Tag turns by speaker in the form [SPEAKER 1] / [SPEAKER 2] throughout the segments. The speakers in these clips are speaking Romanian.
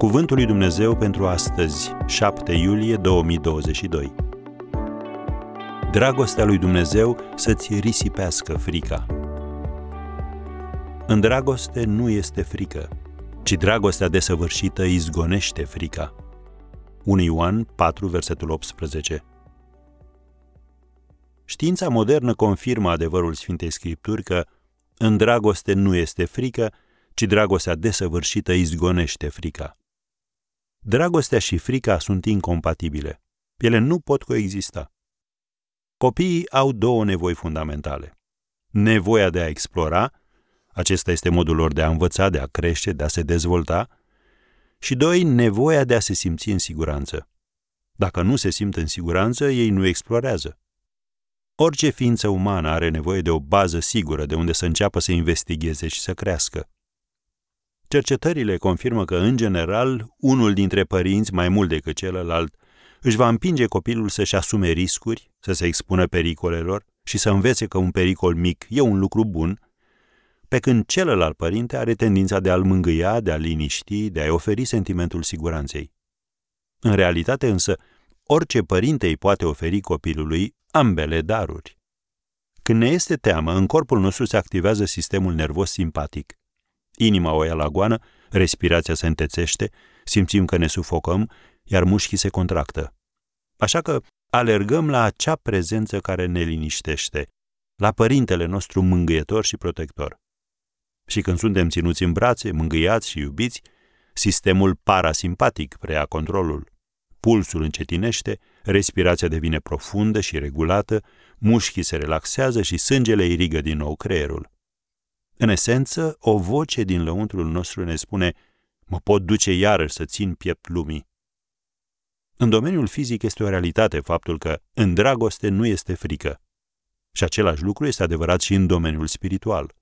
[SPEAKER 1] Cuvântul lui Dumnezeu pentru astăzi, 7 iulie 2022. Dragostea lui Dumnezeu să-ți risipească frica. În dragoste nu este frică, ci dragostea desăvârșită izgonește frica. 1 Ioan 4, versetul 18. Știința modernă confirmă adevărul Sfintei Scripturi că în dragoste nu este frică, ci dragostea desăvârșită izgonește frica. Dragostea și frica sunt incompatibile. Ele nu pot coexista. Copiii au două nevoi fundamentale. Nevoia de a explora, acesta este modul lor de a învăța, de a crește, de a se dezvolta, și doi, nevoia de a se simți în siguranță. Dacă nu se simt în siguranță, ei nu explorează. Orice ființă umană are nevoie de o bază sigură de unde să înceapă să investigheze și să crească. Cercetările confirmă că, în general, unul dintre părinți, mai mult decât celălalt, își va împinge copilul să-și asume riscuri, să se expună pericolelor și să învețe că un pericol mic e un lucru bun, pe când celălalt părinte are tendința de a-l mângâia, de a-l liniști, de a-i oferi sentimentul siguranței. În realitate însă, orice părinte îi poate oferi copilului ambele daruri. Când ne este teamă, în corpul nostru se activează sistemul nervos simpatic. Inima o ia la goană, respirația se întețește, simțim că ne sufocăm, iar mușchii se contractă. Așa că alergăm la acea prezență care ne liniștește, la părintele nostru mângâietor și protector. Și când suntem ținuți în brațe, mângâiați și iubiți, sistemul parasimpatic preia controlul. Pulsul încetinește, respirația devine profundă și regulată, mușchii se relaxează și sângele irigă din nou creierul. În esență, o voce din lăuntrul nostru ne spune mă pot duce iarăși să țin piept lumii. În domeniul fizic este o realitate faptul că în dragoste nu este frică. Și același lucru este adevărat și în domeniul spiritual.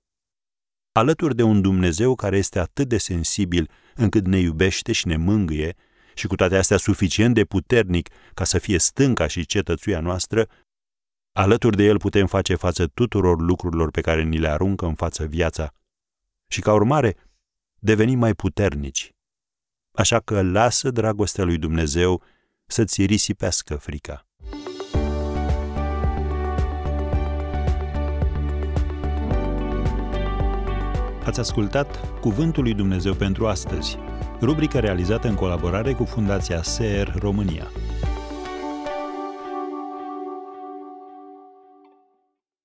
[SPEAKER 1] Alături de un Dumnezeu care este atât de sensibil încât ne iubește și ne mângâie și cu toate astea suficient de puternic ca să fie stânca și cetățuia noastră, Alături de El putem face față tuturor lucrurilor pe care ni le aruncă în față viața și, ca urmare, devenim mai puternici. Așa că lasă dragostea lui Dumnezeu să-ți risipească frica. Ați ascultat Cuvântul lui Dumnezeu pentru astăzi, rubrica realizată în colaborare cu Fundația SER România.